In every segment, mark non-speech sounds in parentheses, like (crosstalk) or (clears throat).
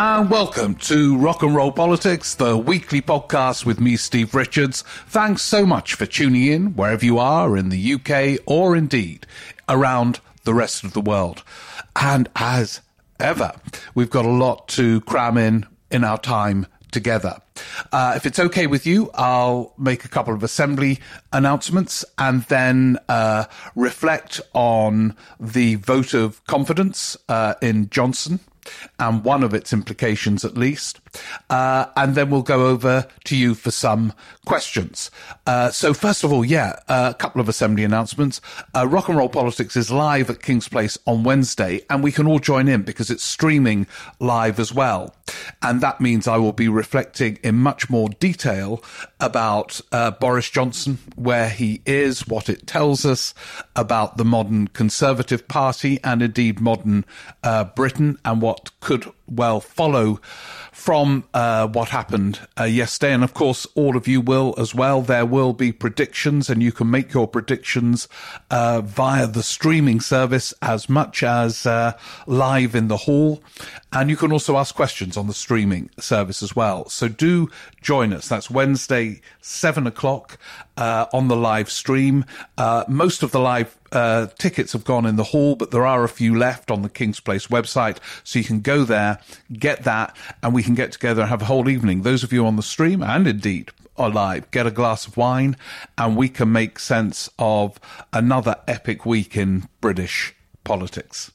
And welcome to Rock and Roll Politics, the weekly podcast with me, Steve Richards. Thanks so much for tuning in wherever you are in the UK or indeed around the rest of the world. And as ever, we've got a lot to cram in in our time together. Uh, if it's okay with you, I'll make a couple of assembly announcements and then uh, reflect on the vote of confidence uh, in Johnson and one of its implications at least. Uh, and then we'll go over to you for some questions. Uh, so first of all, yeah, a couple of assembly announcements. Uh, Rock and Roll Politics is live at King's Place on Wednesday, and we can all join in because it's streaming live as well. And that means I will be reflecting in much more detail about uh, Boris Johnson, where he is, what it tells us about the modern Conservative Party, and indeed modern uh, Britain, and what could well follow from uh, what happened uh, yesterday. And of course, all of you will as well. There will be predictions, and you can make your predictions uh, via the streaming service as much as uh, live in the hall. And you can also ask questions on the streaming service as well. So do join us. That's Wednesday, seven o'clock uh, on the live stream. Uh, most of the live uh, tickets have gone in the hall, but there are a few left on the King's Place website. So you can go there, get that, and we can get together and have a whole evening. Those of you on the stream and indeed are live, get a glass of wine, and we can make sense of another epic week in British politics.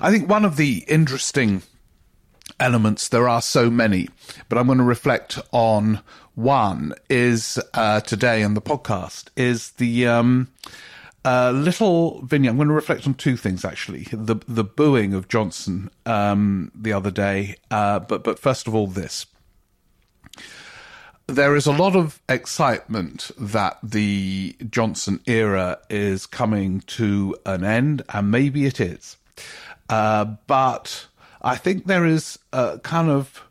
I think one of the interesting elements, there are so many, but I'm going to reflect on one is uh, today on the podcast is the um, uh, little vignette. I'm going to reflect on two things actually. The the booing of Johnson um, the other day, uh, but but first of all this. There is a lot of excitement that the Johnson era is coming to an end, and maybe it is. Uh, but I think there is a kind of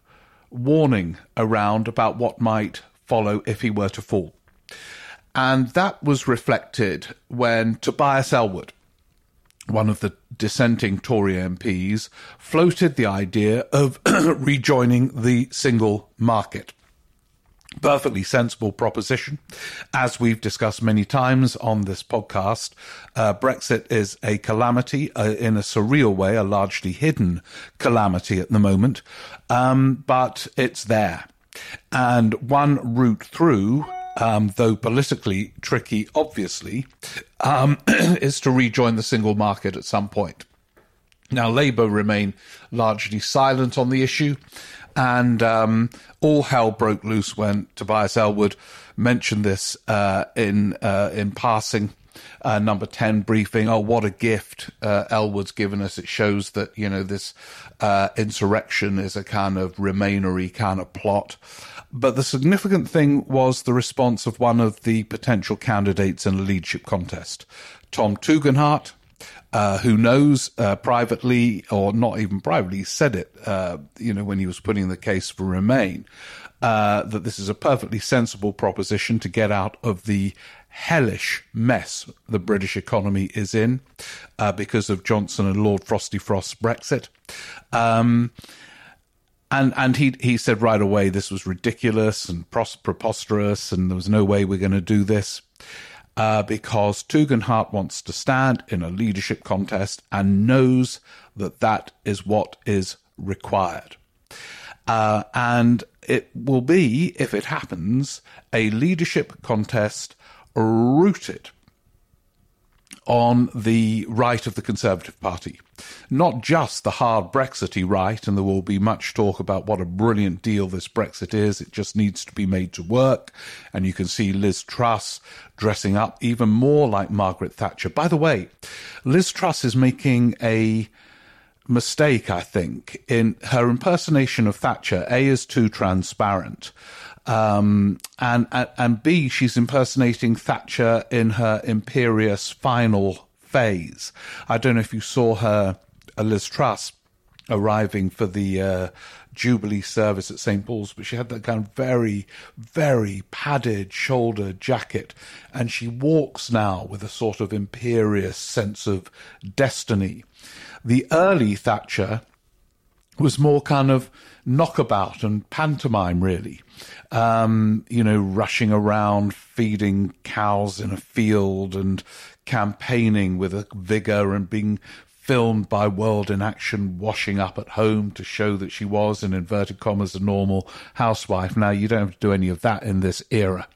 warning around about what might follow if he were to fall. And that was reflected when Tobias Ellwood, one of the dissenting Tory MPs, floated the idea of (clears throat) rejoining the single market perfectly sensible proposition. As we've discussed many times on this podcast, uh, Brexit is a calamity uh, in a surreal way, a largely hidden calamity at the moment, um, but it's there. And one route through, um, though politically tricky, obviously, um, (clears throat) is to rejoin the single market at some point. Now, Labour remain largely silent on the issue and um, all hell broke loose when Tobias Ellwood mentioned this uh, in uh, in passing. Uh, number 10 briefing. Oh, what a gift uh, Ellwood's given us. It shows that, you know, this uh, insurrection is a kind of remainery kind of plot. But the significant thing was the response of one of the potential candidates in a leadership contest, Tom Tugendhat, uh, who knows uh, privately or not even privately said it, uh, you know, when he was putting the case for Remain, uh, that this is a perfectly sensible proposition to get out of the hellish mess the British economy is in uh, because of Johnson and Lord Frosty Frost's Brexit. Um, and and he he said right away this was ridiculous and preposterous, and there was no way we're going to do this uh, because Tugendhat wants to stand in a leadership contest and knows that that is what is required. Uh, and it will be, if it happens, a leadership contest rooted on the right of the Conservative Party. Not just the hard Brexity right, and there will be much talk about what a brilliant deal this Brexit is. It just needs to be made to work. And you can see Liz Truss dressing up even more like Margaret Thatcher. By the way, Liz Truss is making a mistake, I think, in her impersonation of Thatcher. A is too transparent. Um, and, and, and B, she's impersonating Thatcher in her imperious final phase. I don't know if you saw her, uh, Liz Truss, arriving for the uh, Jubilee service at St. Paul's, but she had that kind of very, very padded shoulder jacket, and she walks now with a sort of imperious sense of destiny. The early Thatcher was more kind of knockabout and pantomime, really. Um, you know, rushing around, feeding cows in a field and campaigning with a vigor and being filmed by World in Action washing up at home to show that she was, in inverted commas, a normal housewife. Now, you don't have to do any of that in this era.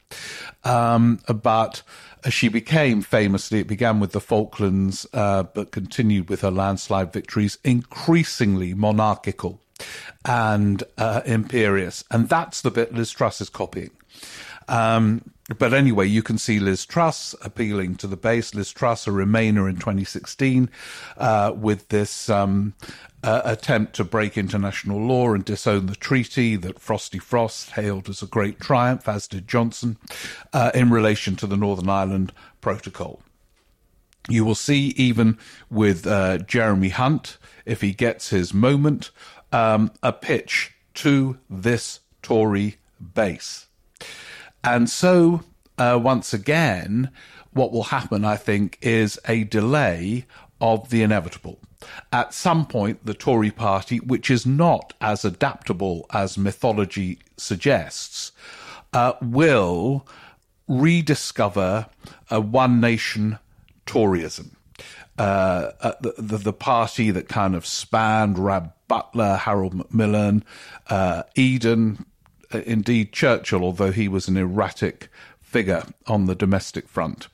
Um, but she became famously, it began with the Falklands, uh, but continued with her landslide victories, increasingly monarchical and uh, imperious. And that's the bit Liz Truss is copying. Um, but anyway, you can see Liz Truss appealing to the base. Liz Truss, a Remainer in 2016, uh, with this um, uh, attempt to break international law and disown the treaty that Frosty Frost hailed as a great triumph, as did Johnson, uh, in relation to the Northern Ireland Protocol. You will see, even with uh, Jeremy Hunt, if he gets his moment, um, a pitch to this Tory base. And so, uh, once again, what will happen, I think, is a delay of the inevitable. At some point, the Tory party, which is not as adaptable as mythology suggests, uh, will rediscover a one nation Toryism. Uh, uh, the, the, the, party that kind of spanned Rab Butler, Harold Macmillan, uh, Eden, uh, indeed Churchill, although he was an erratic figure on the domestic front.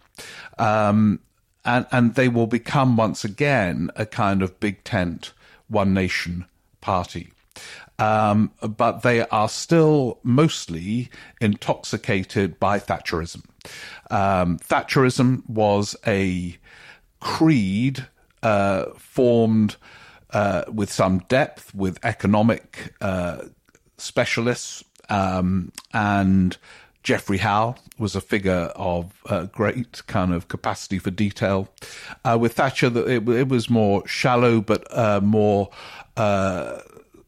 Um, and, and they will become once again a kind of big tent, one nation party. Um, but they are still mostly intoxicated by Thatcherism. Um, Thatcherism was a creed uh, formed uh, with some depth with economic uh, specialists um, and Geoffrey Howe was a figure of uh, great kind of capacity for detail. Uh, with Thatcher, it, it, was more shallow, but uh, more uh,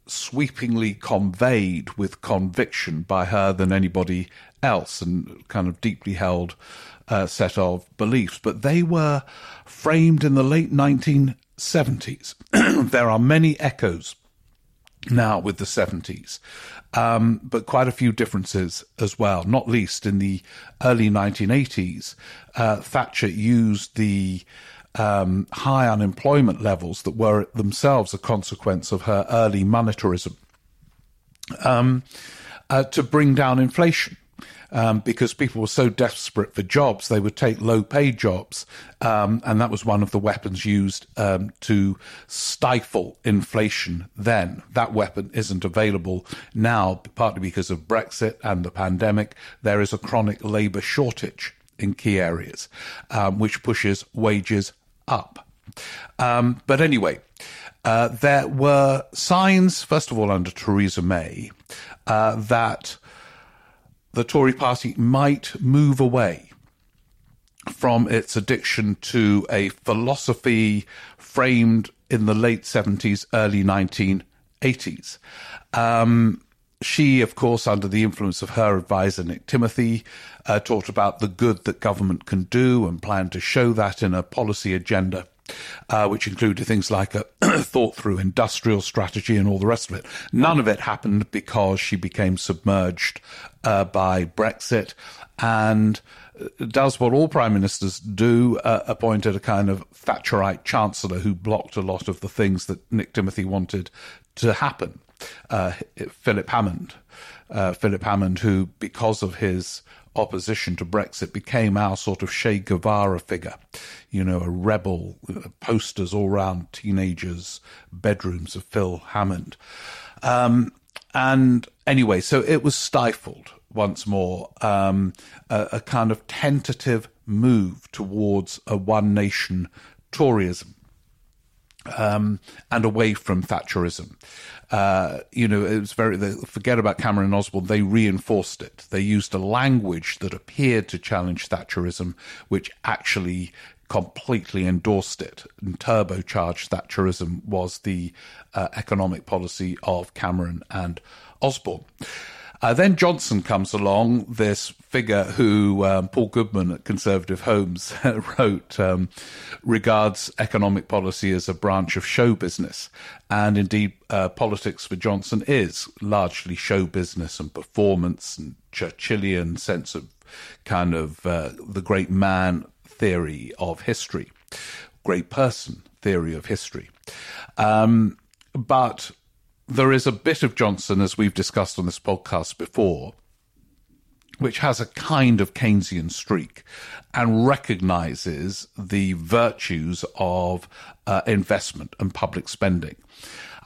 sweepingly conveyed with conviction by her than anybody else, and kind of deeply held uh, set of beliefs. But they were framed in the late 1970s. (clears throat) there are many echoes now with the 70s um, but quite a few differences as well, not least in the early 1980s. Uh, Thatcher used the um, high unemployment levels that were themselves a consequence of her early monetarism um, uh, to bring down inflation um, because people were so desperate for jobs, they would take low paid jobs. Um, and that was one of the weapons used um, to stifle inflation then. That weapon isn't available now, partly because of Brexit and the pandemic. There is a chronic labour shortage in key areas, um, which pushes wages up. Um, but anyway, uh, there were signs, first of all, under Theresa May, uh, that the Tory party might move away from its addiction to a philosophy framed in the late 70s, early 1980s. Um, she, of course, under the influence of her advisor Nick Timothy, uh, talked about the good that government can do and planned to show that in a policy agenda uh, which included things like a (clears throat) thought through industrial strategy and all the rest of it. None of it happened because she became submerged uh, by Brexit and uh, does what all prime ministers do, uh, appointed a kind of Thatcherite chancellor who blocked a lot of the things that Nick Timothy wanted to happen. Uh, Philip Hammond. Uh, Philip Hammond, who, because of his opposition to Brexit became our sort of Che Guevara figure, you know, a rebel, uh, posters all around teenagers' bedrooms of Phil Hammond. Um, and anyway, so it was stifled once more, um, a, a kind of tentative move towards a one nation Toryism um, and away from Thatcherism. Uh, you know, it was very, they, forget about Cameron and Osborne, they reinforced it. They used a language that appeared to challenge Thatcherism, which actually completely endorsed it and turbocharged Thatcherism was the uh, economic policy of Cameron and Osborne. Uh, then Johnson comes along, this figure who um, Paul Goodman at Conservative Homes (laughs) wrote um, regards economic policy as a branch of show business. And indeed, uh, politics for Johnson is largely show business and performance and Churchillian sense of kind of uh, the great man theory of history, great person theory of history. Um, but there is a bit of Johnson, as we've discussed on this podcast before, which has a kind of Keynesian streak and recognizes the virtues of uh, investment and public spending.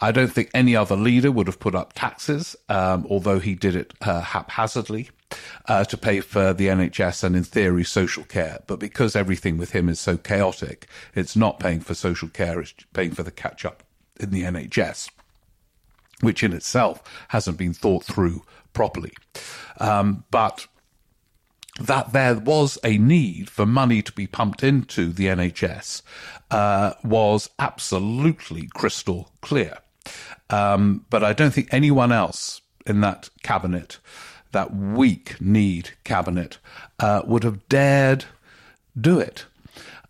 I don't think any other leader would have put up taxes, um, although he did it uh, haphazardly uh, to pay for the NHS and, in theory, social care. But because everything with him is so chaotic, it's not paying for social care, it's paying for the catch up in the NHS, which in itself hasn't been thought through properly. Um, but that there was a need for money to be pumped into the NHS uh, was absolutely crystal clear. Um, but I don't think anyone else in that cabinet that weak need cabinet uh, would have dared do it.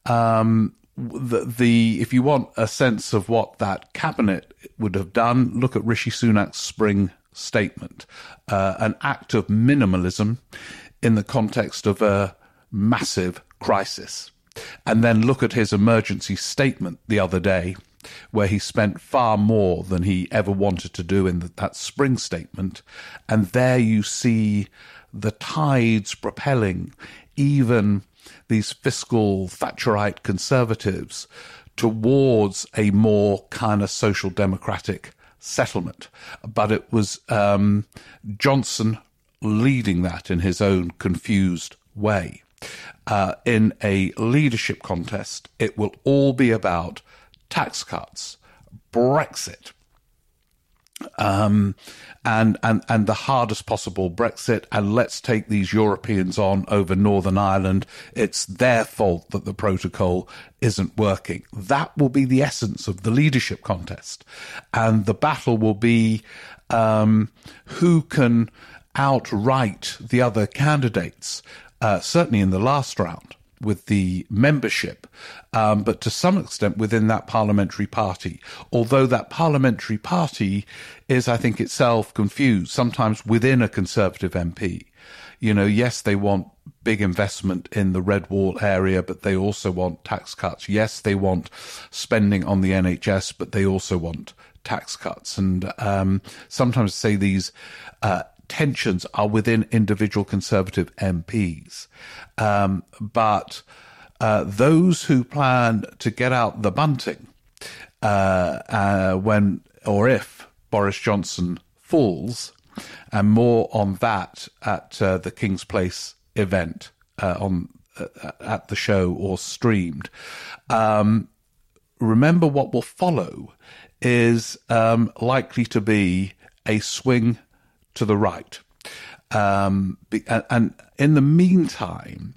Um, the, the, if you want a sense of what that cabinet would have done, look at Rishi Sunak's spring statement, uh, an act of minimalism in the context of a massive crisis. And then look at his emergency statement the other day, where he spent far more than he ever wanted to do in that spring statement. And there you see the tides propelling even these fiscal Thatcherite conservatives towards a more kind of social democratic settlement. But it was um, Johnson leading that in his own confused way. Uh, in a leadership contest, it will all be about tax cuts, Brexit, um, and and and the hardest possible Brexit, and let's take these Europeans on over Northern Ireland. It's their fault that the protocol isn't working. That will be the essence of the leadership contest, and the battle will be um, who can outright the other candidates. Uh, certainly in the last round, with the membership, um, but to some extent within that parliamentary party. Although that parliamentary party is, I think, itself confused, sometimes within a Conservative MP. You know, yes, they want big investment in the red wall area, but they also want tax cuts. Yes, they want spending on the NHS, but they also want tax cuts. And um, sometimes say these uh, tensions are within individual Conservative MPs. Um, but uh, those who plan to get out the bunting uh, uh, when or if Boris Johnson falls, and more on that at uh, the King's Place event uh, on at the show or streamed. Um, remember, what will follow is um, likely to be a swing to the right. Um, and in the meantime,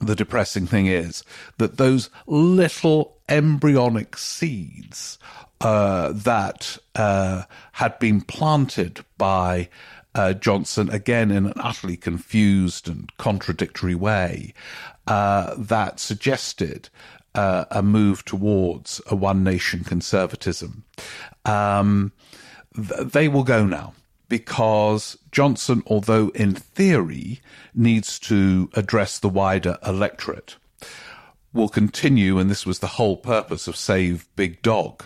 the depressing thing is that those little embryonic seeds uh, that uh, had been planted by uh, Johnson, again in an utterly confused and contradictory way, uh, that suggested uh, a move towards a one nation conservatism. Um, th- they will go now because Johnson, although in theory needs to address the wider electorate, will continue, and this was the whole purpose of Save Big Dog,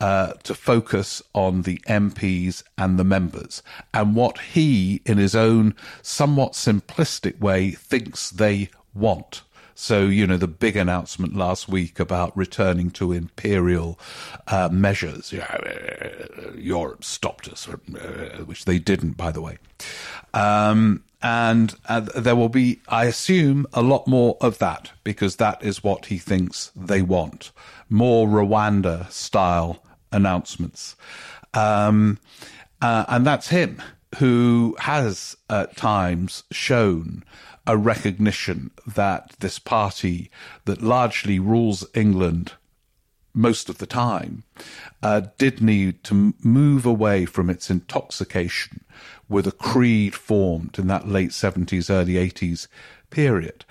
uh, to focus on the MPs and the members and what he, in his own somewhat simplistic way, thinks they want. So, you know, the big announcement last week about returning to imperial uh, measures. Uh, Europe stopped us, uh, which they didn't, by the way. Um, and uh, there will be, I assume, a lot more of that because that is what he thinks they want. More Rwanda style announcements. Um, uh, and that's him who has at times shown a recognition that this party that largely rules England most of the time, uh, did need to move away from its intoxication with a creed formed in that late 70s, early 80s period.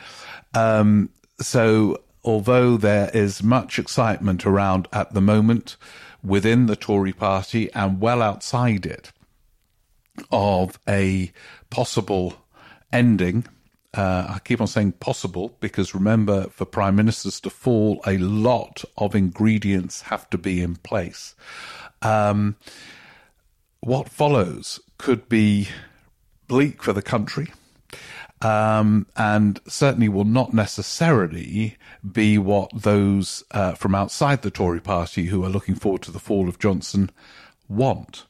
Um, so, although there is much excitement around at the moment within the Tory party and well outside it of a possible ending uh, I keep on saying possible because remember, for prime ministers to fall, a lot of ingredients have to be in place. Um, what follows could be bleak for the country. Um, and certainly will not necessarily be what those uh, from outside the Tory party who are looking forward to the fall of Johnson want.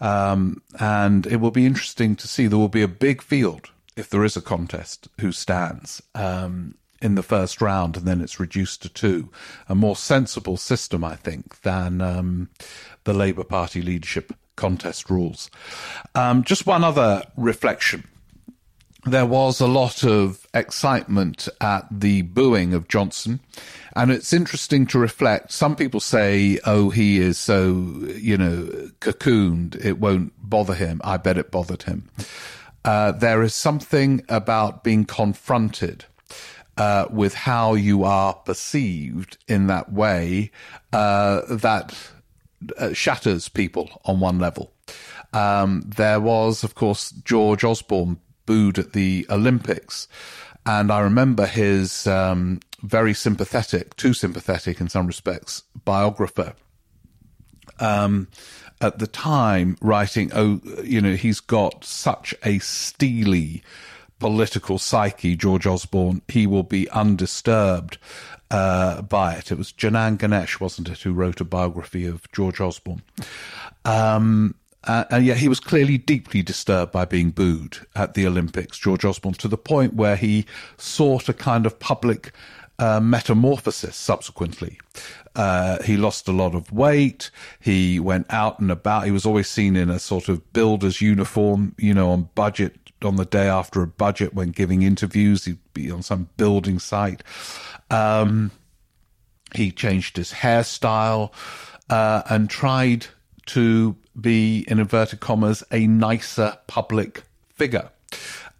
Um, and it will be interesting to see. There will be a big field if there is a contest, who stands um, in the first round, and then it's reduced to two. A more sensible system, I think, than um, the Labour Party leadership contest rules. Um, just one other reflection. There was a lot of excitement at the booing of Johnson. And it's interesting to reflect. Some people say, oh, he is so, you know, cocooned, it won't bother him. I bet it bothered him uh, there is something about being confronted uh, with how you are perceived in that way uh, that uh, shatters people on one level. Um, there was, of course, George Osborne booed at the Olympics. And I remember his um, very sympathetic, too sympathetic in some respects, biographer um, at the time writing, oh, you know, he's got such a steely political psyche, George Osborne, he will be undisturbed uh, by it. It was Janan Ganesh, wasn't it, who wrote a biography of George Osborne. Um, uh, and yet he was clearly deeply disturbed by being booed at the Olympics, George Osborne, to the point where he sought a kind of public metamorphosis subsequently. Uh, he lost a lot of weight. He went out and about. He was always seen in a sort of builder's uniform, you know, on budget, on the day after a budget when giving interviews. He'd be on some building site. Um, he changed his hairstyle uh, and tried to be, in inverted commas, a nicer public figure.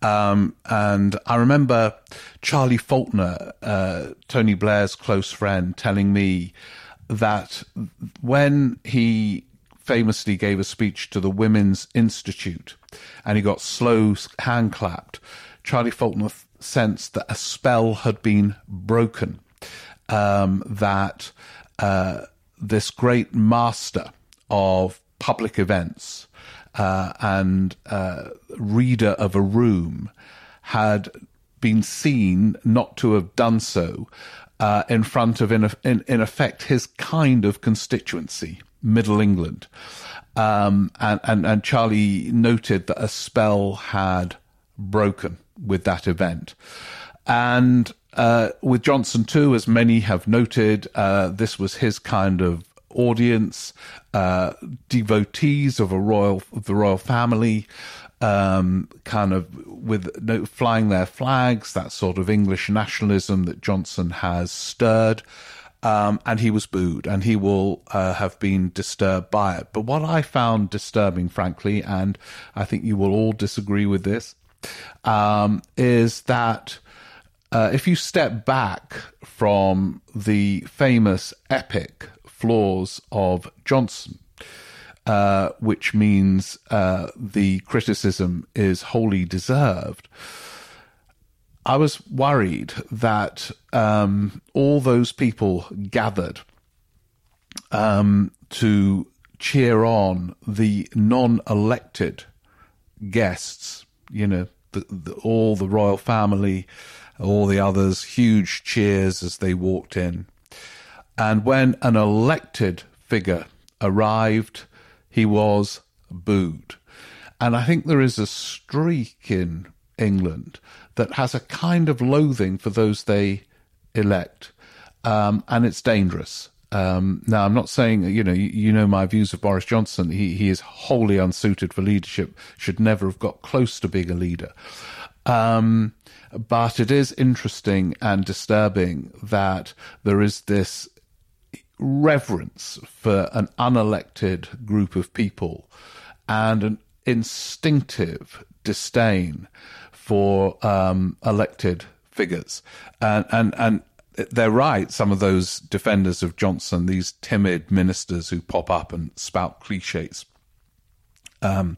Um, and I remember Charlie Falconer, uh, Tony Blair's close friend, telling me that when he famously gave a speech to the Women's Institute and he got slow hand clapped, Charlie Falconer sensed that a spell had been broken, um, that uh, this great master of public events uh, and uh, reader of a room had been seen not to have done so uh, in front of, in, in, in, effect, his kind of constituency, Middle England. Um, and, and, and Charlie noted that a spell had broken with that event. And uh, with Johnson, too, as many have noted, uh, this was his kind of audience, uh, devotees of a royal of the royal family, um, kind of with no, flying their flags, that sort of English nationalism that Johnson has stirred. Um, and he was booed, and he will uh, have been disturbed by it. But what I found disturbing, frankly, and I think you will all disagree with this, um, is that uh, if you step back from the famous epic flaws of Johnson, uh, which means uh, the criticism is wholly deserved. I was worried that um, all those people gathered um, to cheer on the non elected guests, you know, the, the, all the royal family, all the others, huge cheers as they walked in. And when an elected figure arrived, he was booed. And I think there is a streak in England that has a kind of loathing for those they elect. Um, and it's dangerous. Um, now, I'm not saying, you know, you, you, know my views of Boris Johnson. He, he is wholly unsuited for leadership, should never have got close to being a leader. Um, but it is interesting and disturbing that there is this reverence for an unelected group of people and an instinctive disdain for um, elected figures. And, and, and they're right, some of those defenders of Johnson, these timid ministers who pop up and spout cliches. Um,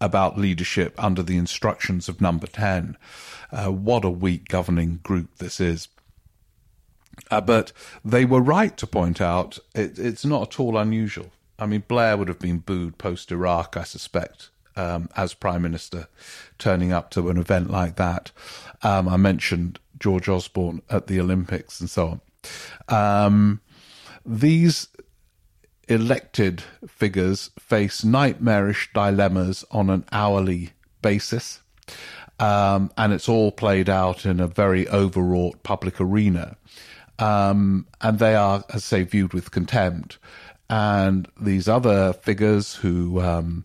about leadership under the instructions of number 10. Uh, what a weak governing group this is. Uh, but they were right to point out it, it's not at all unusual. I mean, Blair would have been booed post Iraq, I suspect, um, as Prime Minister, turning up to an event like that. Um, I mentioned George Osborne at the Olympics and so on. Um, these elected figures face nightmarish dilemmas on an hourly basis. Um, and it's all played out in a very overwrought public arena. Um, and they are, as I say, viewed with contempt. And these other figures who um,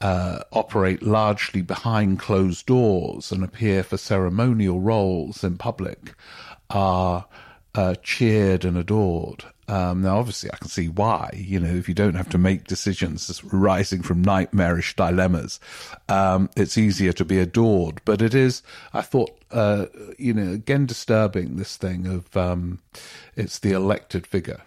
uh, operate largely behind closed doors and appear for ceremonial roles in public are uh, cheered and adored. Um, now, obviously, I can see why. You know, if you don't have to make decisions arising from nightmarish dilemmas, um, it's easier to be adored. But it is, I thought, uh, you know, again disturbing this thing of um, it's the elected figure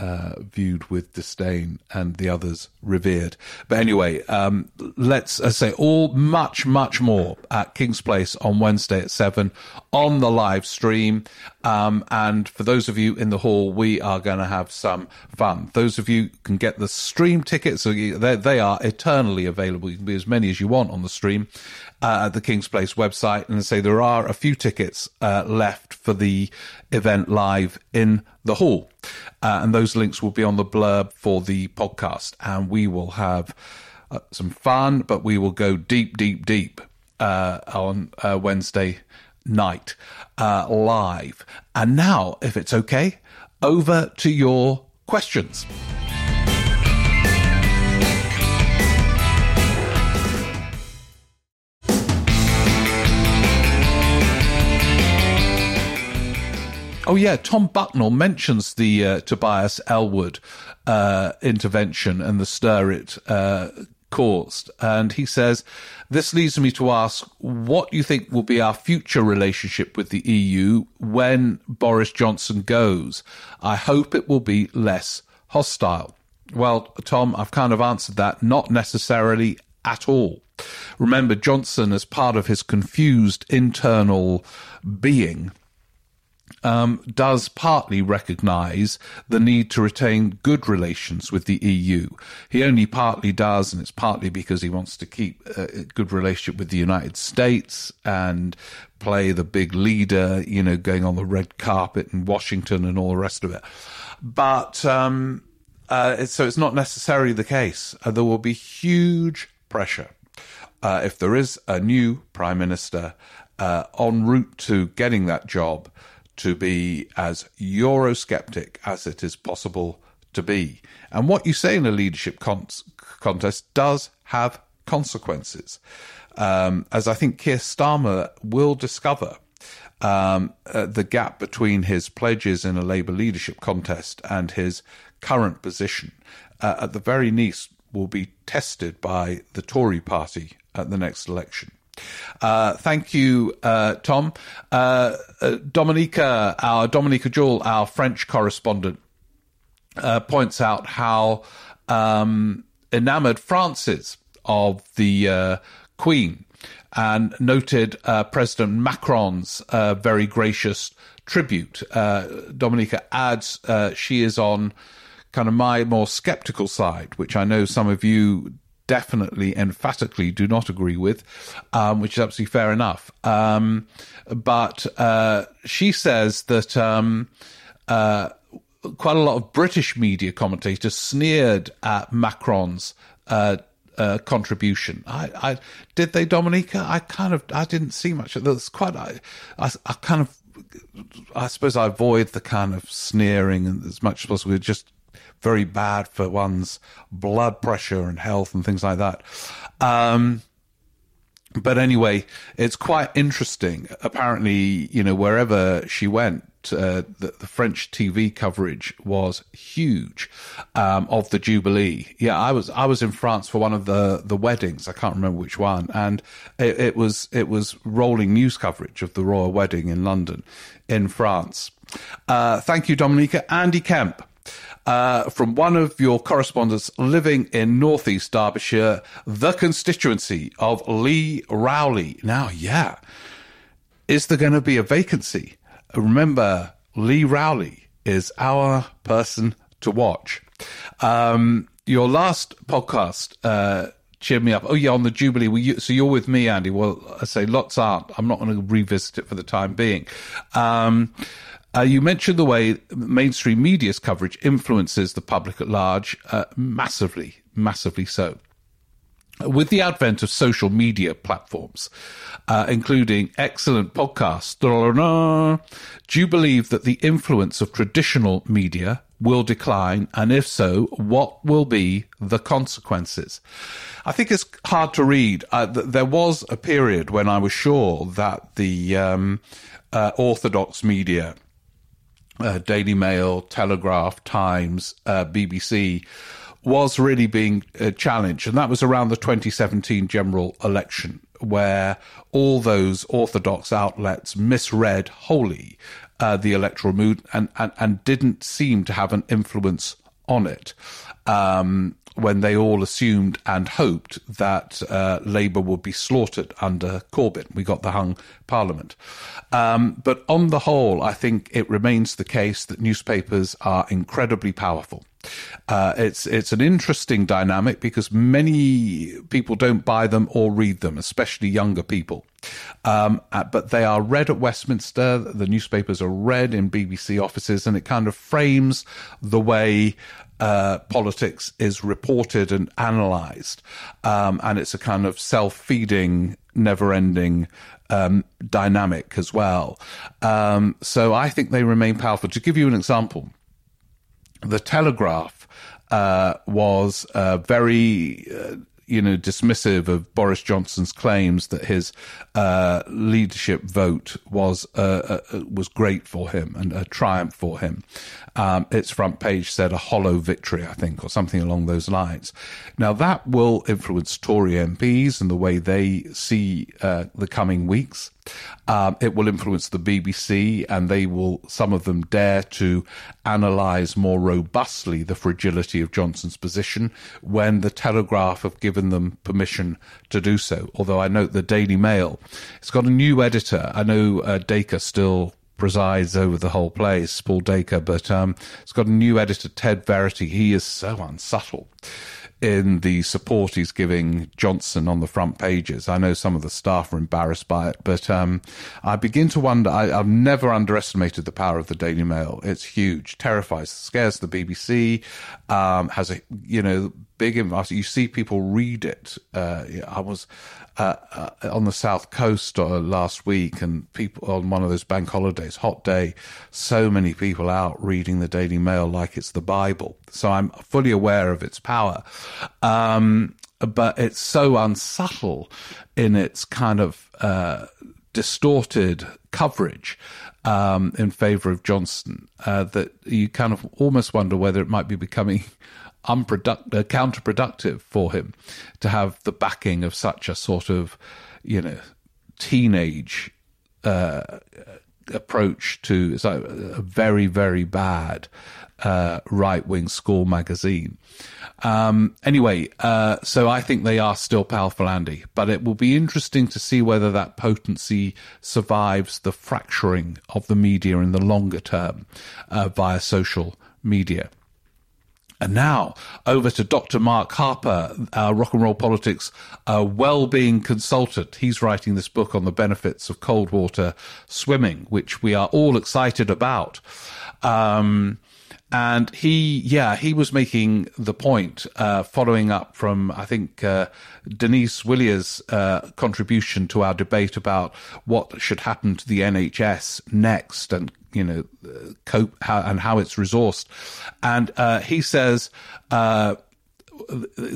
uh, viewed with disdain and the others revered. But anyway, um, let's uh, say all much, much more at King's Place on Wednesday at seven on the live stream. Um, and for those of you in the hall, we are going to have some fun. Those of you can get the stream tickets. So they, they are eternally available. You can be as many as you want on the stream uh, at the King's Place website and say there are a few tickets uh, left for the event live in the hall. Uh, and those links will be on the blurb for the podcast. And we will have uh, some fun, but we will go deep, deep, deep uh, on uh, Wednesday night live. And now, if it's okay, over to your questions. Oh yeah, Tom Bucknell mentions the uh, Tobias Ellwood uh, intervention and the stir it uh, caused, and he says this leads me to ask what you think will be our future relationship with the EU when Boris Johnson goes. I hope it will be less hostile. Well, Tom, I've kind of answered that. Not necessarily at all. Remember, Johnson, as part of his confused internal being, um, does partly recognise the need to retain good relations with the EU. He only partly does, and it's partly because he wants to keep a good relationship with the United States and play the big leader, you know, going on the red carpet in Washington and all the rest of it. But um, uh, so it's not necessarily the case. Uh, there will be huge pressure uh, if there is a new prime minister uh, en route to getting that job to be as Eurosceptic as it is possible to be. And what you say in a leadership con- contest does have consequences. Um, as I think Keir Starmer will discover, um, uh, the gap between his pledges in a Labour leadership contest and his current position, uh, at the very least, will be tested by the Tory party at the next election. Uh, thank you, uh, Tom. Uh, uh Dominica, our Dominica Jewell, our French correspondent, uh, points out how um, enamored France is of the uh, Queen and noted President Macron's very gracious tribute. Dominica adds she is on kind of my more skeptical side, which I know some of you definitely, emphatically do not agree with, um, which is absolutely fair enough. Um, but uh, she says that um, uh, quite a lot of British media commentators sneered at Macron's. Uh, uh, contribution. I, I, did they, Dominica? I kind of I didn't see much. There's quite I, I, I, kind of I suppose I avoid the kind of sneering as much as possible. Just very bad for one's blood pressure and health and things like that. Um, but anyway, it's quite interesting. Apparently, you know, wherever she went, uh, the, the, French TV coverage was huge um, of the Jubilee. Yeah, I was I was in France for one of the the weddings. I can't remember which one, and it, it was it was rolling news coverage of the royal wedding in London, in France. Uh, thank you, Dominica. Andy Kemp uh, from one of your correspondents living in northeast Derbyshire, the constituency of Lee Rowley. Now, yeah, is there going to be a vacancy? Remember, Lee Rowley is our person to watch. Um, your last podcast, uh, cheered me up. Oh yeah, on the Jubilee. You, so you're with me, Andy. Well, I say lots aren't. I'm not going to revisit it for the time being. Um, uh, you mentioned the way mainstream media's coverage influences the public at large uh, massively, massively so. With the advent of social media platforms, uh, including excellent podcasts, do you believe that the influence of traditional media will decline? And if so, what will be the consequences? I think it's hard to read. Uh, th- there was a period when I was sure that the um, uh, orthodox media uh, Daily Mail, Telegraph, Times, uh, BBC, was really being uh, challenged. And that was around the 2017 general election, where all those orthodox outlets misread wholly uh, the electoral mood and, and, and didn't seem to have an influence on it. Um, when they all assumed and hoped that uh, Labour would be slaughtered under Corbyn. We got the hung parliament. Um, but on the whole, I think it remains the case that newspapers are incredibly powerful. Uh, it's it's an interesting dynamic because many people don't buy them or read them, especially younger people. Um, uh, but they are read at Westminster. The newspapers are read in BBC offices, and it kind of frames the way uh, politics is reported and analysed, um, and it's a kind of self-feeding, never-ending um, dynamic as well. Um, so I think they remain powerful. To give you an example, the Telegraph uh, was uh, very you know, dismissive of Boris Johnson's claims that his uh, leadership vote was uh, uh, was great for him and a triumph for him. Um, its front page said a hollow victory, I think, or something along those lines. Now that will influence Tory MPs and the way they see uh, the coming weeks. Um, it will influence the BBC, and they will, some of them, dare to analyse more robustly the fragility of Johnson's position when the Telegraph have given them permission to do so. Although I note the Daily Mail, it's got a new editor. I know uh, Dacre still presides over the whole place, Paul Dacre, but um, it's got a new editor, Ted Verity. He is so unsubtle in the support he's giving Johnson on the front pages. I know some of the staff are embarrassed by it, but um, I begin to wonder. I, have never underestimated the power of the Daily Mail. It's huge, terrifies, scares the BBC. Um, has a you know big impact. You see people read it. Uh, I was uh, uh, on the south coast uh, last week, and people on one of those bank holidays, hot day, so many people out reading the Daily Mail like it's the Bible. So I'm fully aware of its power, um, but it's so unsubtle in its kind of uh, distorted coverage um, in favour of Johnson uh, that you kind of almost wonder whether it might be becoming unproductive, uh, counterproductive for him to have the backing of such a sort of, you know, teenage uh, approach to a very very bad uh, right wing school magazine. Um, anyway, uh, so I think they are still powerful, Andy, but it will be interesting to see whether that potency survives the fracturing of the media in the longer term uh, via social media. And now over to Dr. Mark Harper, our rock and roll politics uh, well-being consultant. He's writing this book on the benefits of cold water swimming, which we are all excited about. Um, and he, yeah, he was making the point, uh, following up from, I think, uh, Denise Willier's uh, contribution to our debate about what should happen to the NHS next and you know cope how, and how it's resourced. And uh, he says. Uh,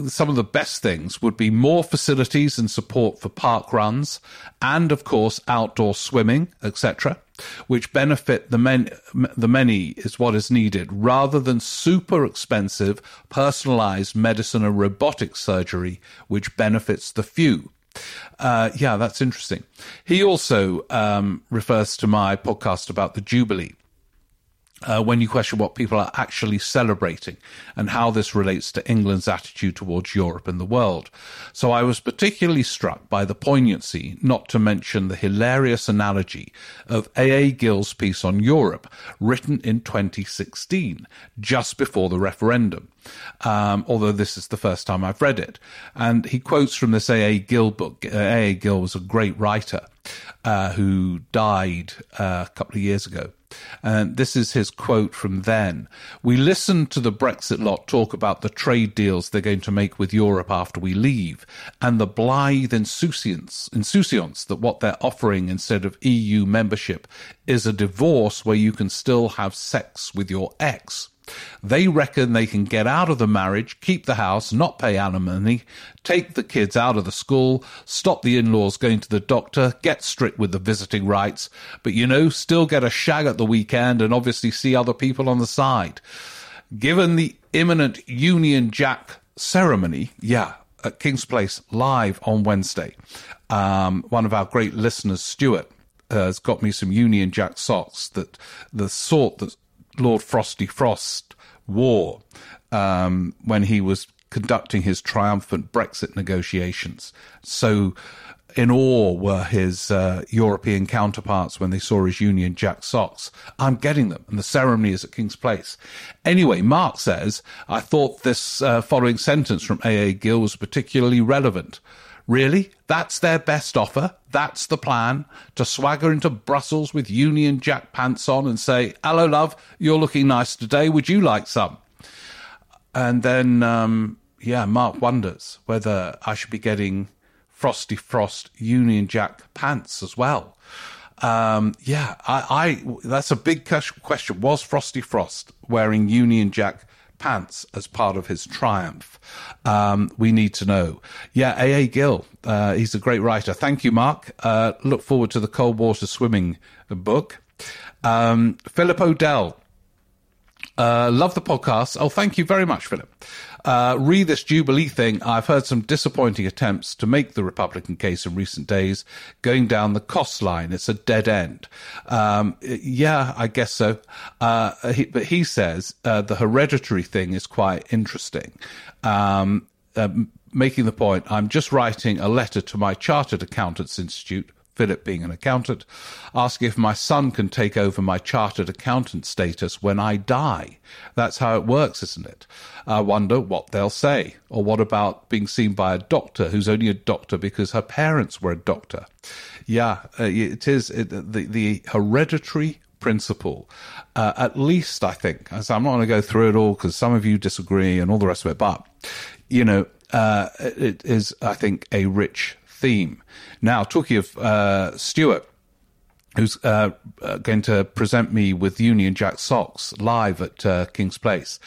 some of the best things would be more facilities and support for park runs, and of course outdoor swimming, etc., which benefit the men, the many is what is needed, rather than super expensive personalized medicine and robotic surgery, which benefits the few. Uh, yeah, that's interesting. He also um, refers to my podcast about the Jubilee uh, when you question what people are actually celebrating and how this relates to England's attitude towards Europe and the world. So I was particularly struck by the poignancy, not to mention the hilarious analogy of A.A. Gill's piece on Europe, written in 2016, just before the referendum. Um, although this is the first time I've read it. And he quotes from this A.A. Gill book. A.A. Gill was a great writer uh, who died uh, a couple of years ago. And this is his quote from then. We listened to the Brexit lot talk about the trade deals they're going to make with Europe after we leave, and the blithe insouciance, insouciance that what they're offering instead of EU membership is a divorce where you can still have sex with your ex. They reckon they can get out of the marriage, keep the house, not pay alimony, take the kids out of the school, stop the in laws going to the doctor, get strict with the visiting rights, but you know, still get a shag at the weekend and obviously see other people on the side. Given the imminent Union Jack ceremony, yeah, at King's Place live on Wednesday, um, one of our great listeners, Stuart, has got me some Union Jack socks that the sort that Lord Frosty Frost wore um, when he was conducting his triumphant Brexit negotiations. So in awe were his uh, European counterparts when they saw his Union Jack socks. I'm getting them, and the ceremony is at King's Place. Anyway, Mark says, I thought this uh, following sentence from A.A. Gill was particularly relevant. Really? That's their best offer? That's the plan? To swagger into Brussels with Union Jack pants on and say, Hello, love, you're looking nice today. Would you like some? And then, um, yeah, Mark wonders whether I should be getting Frosty Frost Union Jack pants as well. Um, yeah, I, I, that's a big question. Was Frosty Frost wearing Union Jack pants as part of his triumph? Um, we need to know. Yeah, A.A. Gill, uh, he's a great writer. Thank you, Mark. Uh, look forward to the cold water swimming book. Um, Philip Odell, uh, love the podcast. Oh, thank you very much, Philip. Uh, read this Jubilee thing. I've heard some disappointing attempts to make the Republican case in recent days, going down the cost line. It's a dead end. Um, yeah, I guess so. Uh, he, but he says uh, the hereditary thing is quite interesting. Um, uh, making the point, I'm just writing a letter to my Chartered Accountants Institute Philip being an accountant, asking if my son can take over my chartered accountant status when I die. That's how it works, isn't it? I wonder what they'll say. Or what about being seen by a doctor who's only a doctor because her parents were a doctor? Yeah, uh, it is it, the, the hereditary principle. Uh, at least, I think, as I'm not going to go through it all because some of you disagree and all the rest of it, but, you know, uh, it is, I think, a rich theme. Now, talking of uh, Stuart, who's uh, uh, going to present me with Union Jack socks live at uh, King's Place.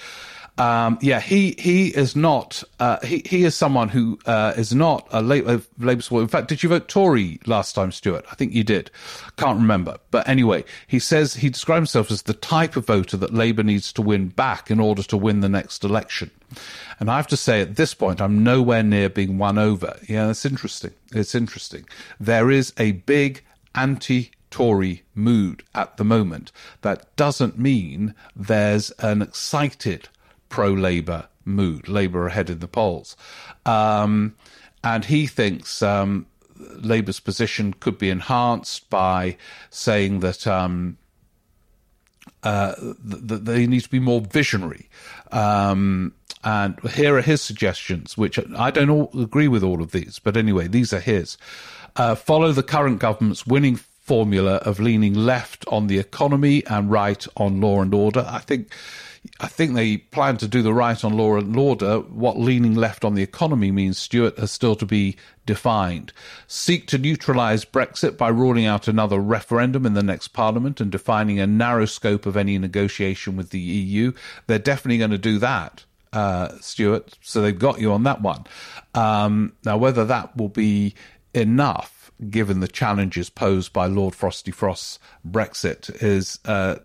Um, yeah, he he is not. Uh, he he is someone who uh, is not a Labour supporter. In fact, did you vote Tory last time, Stuart? I think you did. Can't remember. But anyway, he says he describes himself as the type of voter that Labour needs to win back in order to win the next election. And I have to say, at this point, I'm nowhere near being won over. Yeah, it's interesting. It's interesting. There is a big anti Tory mood at the moment. That doesn't mean there's an excited pro Labour mood, Labour ahead in the polls. Um, and he thinks um, Labour's position could be enhanced by saying that. Um, uh, th- they need to be more visionary. Um, and here are his suggestions, which I don't all agree with all of these, but anyway, these are his. Uh, follow the current government's winning formula of leaning left on the economy and right on law and order. I think I think they plan to do the right on law and order. What leaning left on the economy means, Stuart, has still to be defined. Seek to neutralise Brexit by ruling out another referendum in the next parliament and defining a narrow scope of any negotiation with the EU. They're definitely going to do that. uh, Stuart. So they've got you on that one. Um, now, whether that will be enough, given the challenges posed by Lord Frosty Frost's Brexit, is uh,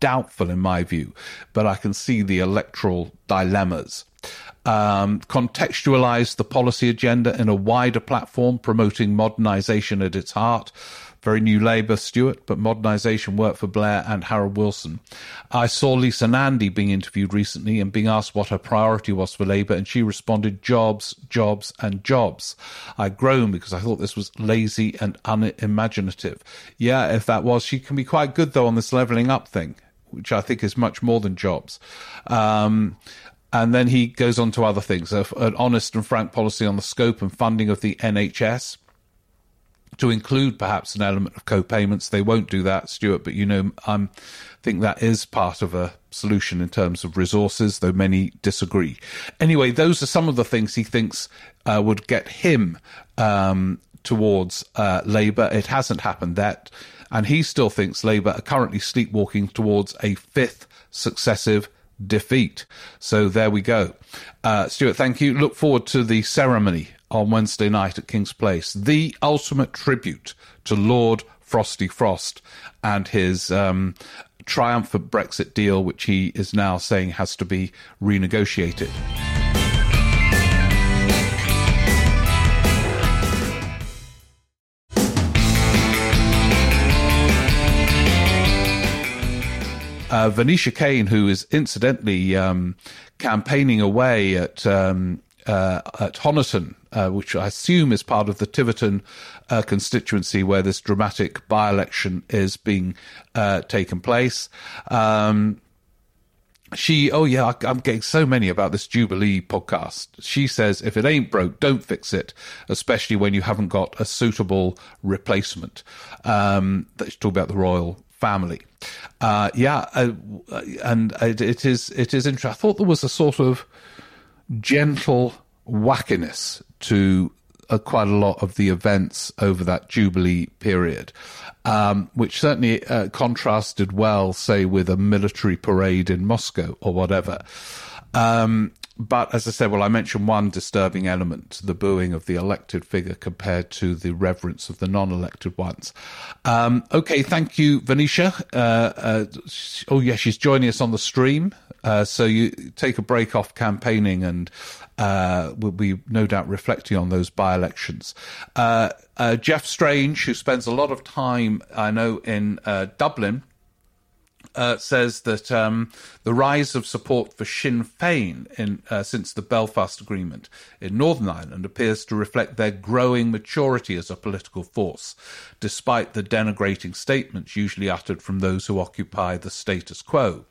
doubtful in my view. But I can see the electoral dilemmas um, contextualize the policy agenda in a wider platform, promoting modernisation at its heart. Very new Labour, Stuart, but modernisation worked for Blair and Harold Wilson. I saw Lisa Nandy being interviewed recently and being asked what her priority was for Labour, and she responded, jobs, jobs, and jobs. I groaned because I thought this was lazy and unimaginative. Yeah, if that was, she can be quite good though on this levelling up thing which I think is much more than jobs. Um, and then he goes on to other things an honest and frank policy on the scope and funding of the NHS to include perhaps an element of co-payments. They won't do that, Stuart, but you know, I think that is part of a solution in terms of resources, though many disagree. Anyway, those are some of the things he thinks uh, would get him um, towards uh, Labour. It hasn't happened that, and he still thinks Labour are currently sleepwalking towards a fifth successive defeat. So there we go. Uh, Stuart, thank you. Look forward to the ceremony on Wednesday night at King's Place. The ultimate tribute to Lord Frosty Frost and his um, triumphant Brexit deal, which he is now saying has to be renegotiated. uh, Venetia Kane, who is incidentally um, campaigning away at um, uh, at Honiton, uh, which I assume is part of the Tiverton uh, constituency where this dramatic by-election is being uh, taken place. Um, she, oh yeah, I'm getting so many about this Jubilee podcast. She says, if it ain't broke, don't fix it, especially when you haven't got a suitable replacement. Um, she's talking about the royal family. Uh, yeah, uh, and it, it is it is interesting. I thought there was a sort of gentle wackiness to uh, quite a lot of the events over that Jubilee period, um, which certainly uh, contrasted well, say, with a military parade in Moscow or whatever. Um, but as I said, well, I mentioned one disturbing element, the booing of the elected figure compared to the reverence of the non-elected ones. Um, okay, thank you, Venetia. Uh, uh, oh, yeah, she's joining us on the stream. Uh, so you take a break off campaigning and uh, we'll be no doubt reflecting on those by-elections. Uh, uh, Jeff Strange, who spends a lot of time, I know, in Dublin, uh, says that um, the rise of support for Sinn Féin in, uh, since the Belfast Agreement in Northern Ireland appears to reflect their growing maturity as a political force, despite the denigrating statements usually uttered from those who occupy the status quo.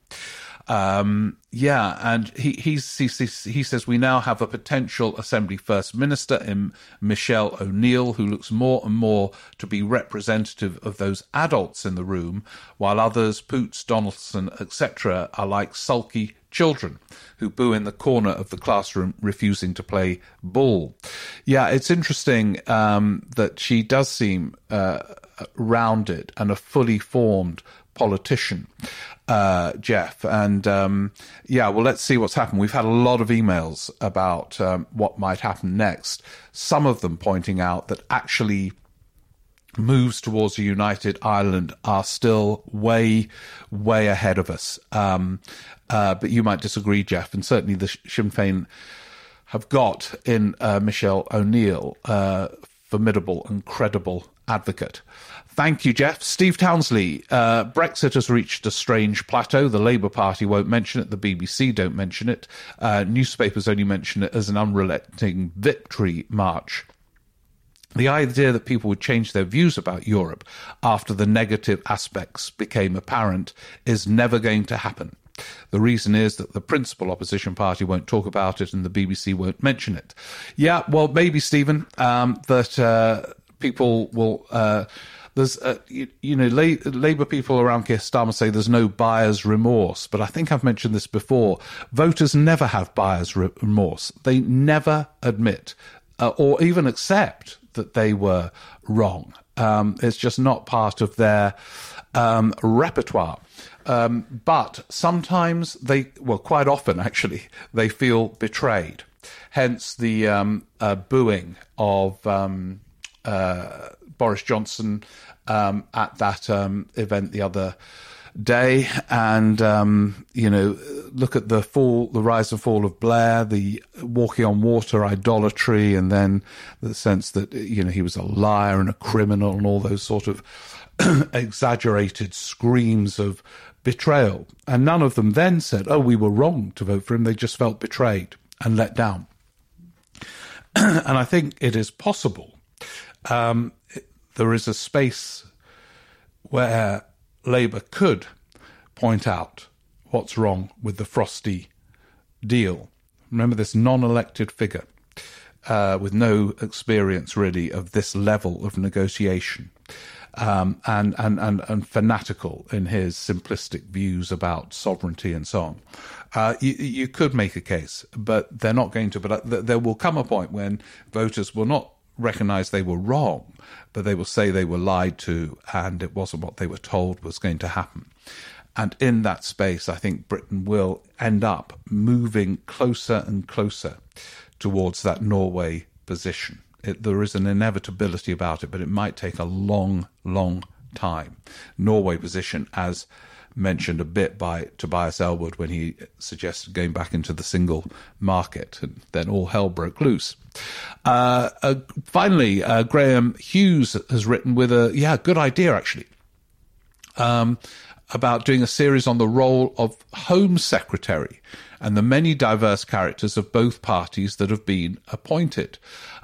Um, yeah, and he, he, he says we now have a potential Assembly First Minister in Michelle O'Neill, who looks more and more to be representative of those adults in the room, while others, Poots, Donaldson, etc., are like sulky children who boo in the corner of the classroom refusing to play ball. Yeah, it's interesting um, that she does seem uh, rounded and a fully formed politician uh, Jeff. And um, yeah, well, let's see what's happened. We've had a lot of emails about um, what might happen next. Some of them pointing out that actually moves towards a united Ireland are still way, way ahead of us. Um, uh, but you might disagree, Jeff, and certainly the Sinn Féin have got in uh, Michelle O'Neill, uh, formidable and credible advocate. Thank you, Jeff. Steve Townsley. Uh, Brexit has reached a strange plateau. The Labour Party won't mention it. The BBC don't mention it. Uh, newspapers only mention it as an unrelenting victory march. The idea that people would change their views about Europe after the negative aspects became apparent is never going to happen. The reason is that the principal opposition party won't talk about it and the BBC won't mention it. Yeah, well, maybe, Stephen, um, that uh, people will. Uh, there's, uh, you, you, know, La- Labour people around Keir Starmer say there's no buyer's remorse, but I think I've mentioned this before. Voters never have buyer's remorse. They never admit uh, or even accept that they were wrong. Um, it's just not part of their um, repertoire. Um, but sometimes they, well, quite often actually, (laughs) they feel betrayed. Hence the um, uh, booing of um, uh, Boris Johnson um, at that um, event the other day, and um, you know, look at the fall, the rise and fall of Blair, the walking on water idolatry, and then the sense that you know he was a liar and a criminal, and all those sort of (clears throat) exaggerated screams of betrayal. And none of them then said, "Oh, we were wrong to vote for him." They just felt betrayed and let down. (clears throat) and I think it is possible. Um, there is a space where Labour could point out what's wrong with the Frosty deal. Remember this non elected figure uh, with no experience really of this level of negotiation. Um, and, and, and, and fanatical in his simplistic views about sovereignty and so on. Uh, you, you could make a case, but they're not going to. But uh, there will come a point when voters will not recognize they were wrong, but they will say they were lied to and it wasn't what they were told was going to happen. And in that space, I think Britain will end up moving closer and closer towards that Norway position. It, there is an inevitability about it, but it might take a long, long time. Norway position as mentioned a bit by Tobias Ellwood when he suggested going back into the single market, and then all hell broke loose. Uh, uh, finally, uh, Graham Hughes has written with a yeah good idea actually um, about doing a series on the role of Home Secretary and the many diverse characters of both parties that have been appointed.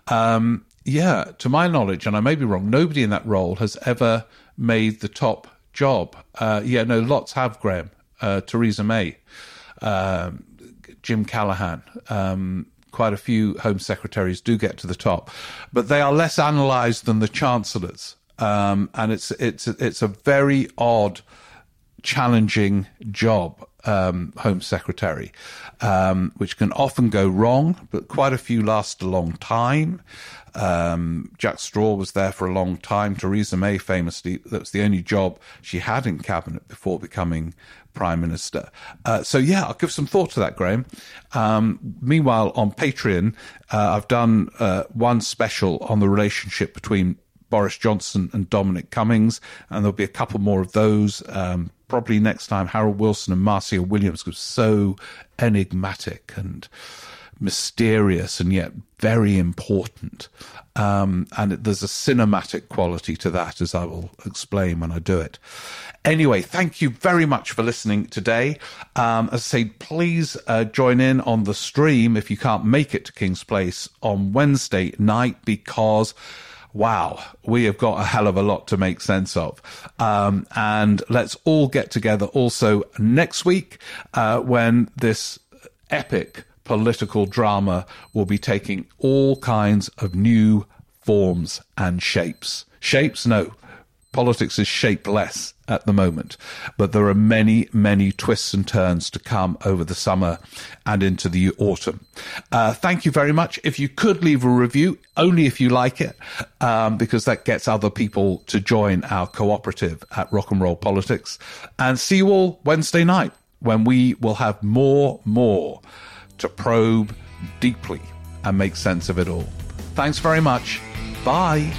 Um, yeah, to my knowledge, and I may be wrong, nobody in that role has ever made the top job. Uh, yeah, no, lots have, Graham. Uh, Theresa May, um, Jim Callaghan, um, quite a few Home Secretaries do get to the top, but they are less analysed than the Chancellors. Um, and it's it's it's a very odd, challenging job, um, Home Secretary, um, which can often go wrong, but quite a few last a long time. Um, Jack Straw was there for a long time. Theresa May famously, that was the only job she had in cabinet before becoming prime minister. Uh, so yeah, I'll give some thought to that, Graham. Um, meanwhile, on Patreon, uh, I've done uh, one special on the relationship between Boris Johnson and Dominic Cummings, and there'll be a couple more of those. Um, probably next time, Harold Wilson and Marcia Williams was so enigmatic and mysterious and yet very important. Um, and there's a cinematic quality to that, as I will explain when I do it. Anyway, thank you very much for listening today. Um, as I say, please uh, join in on the stream if you can't make it to King's Place on Wednesday night because wow, we have got a hell of a lot to make sense of. Um, and let's all get together also next week uh, when this epic political drama will be taking all kinds of new forms and shapes. Shapes, no. Politics is shapeless at the moment, but there are many, many twists and turns to come over the summer and into the autumn. Uh, thank you very much. If you could leave a review, only if you like it, um, because that gets other people to join our cooperative at Rock and Roll Politics. And see you all Wednesday night when we will have more, more to probe deeply and make sense of it all. Thanks very much. Bye.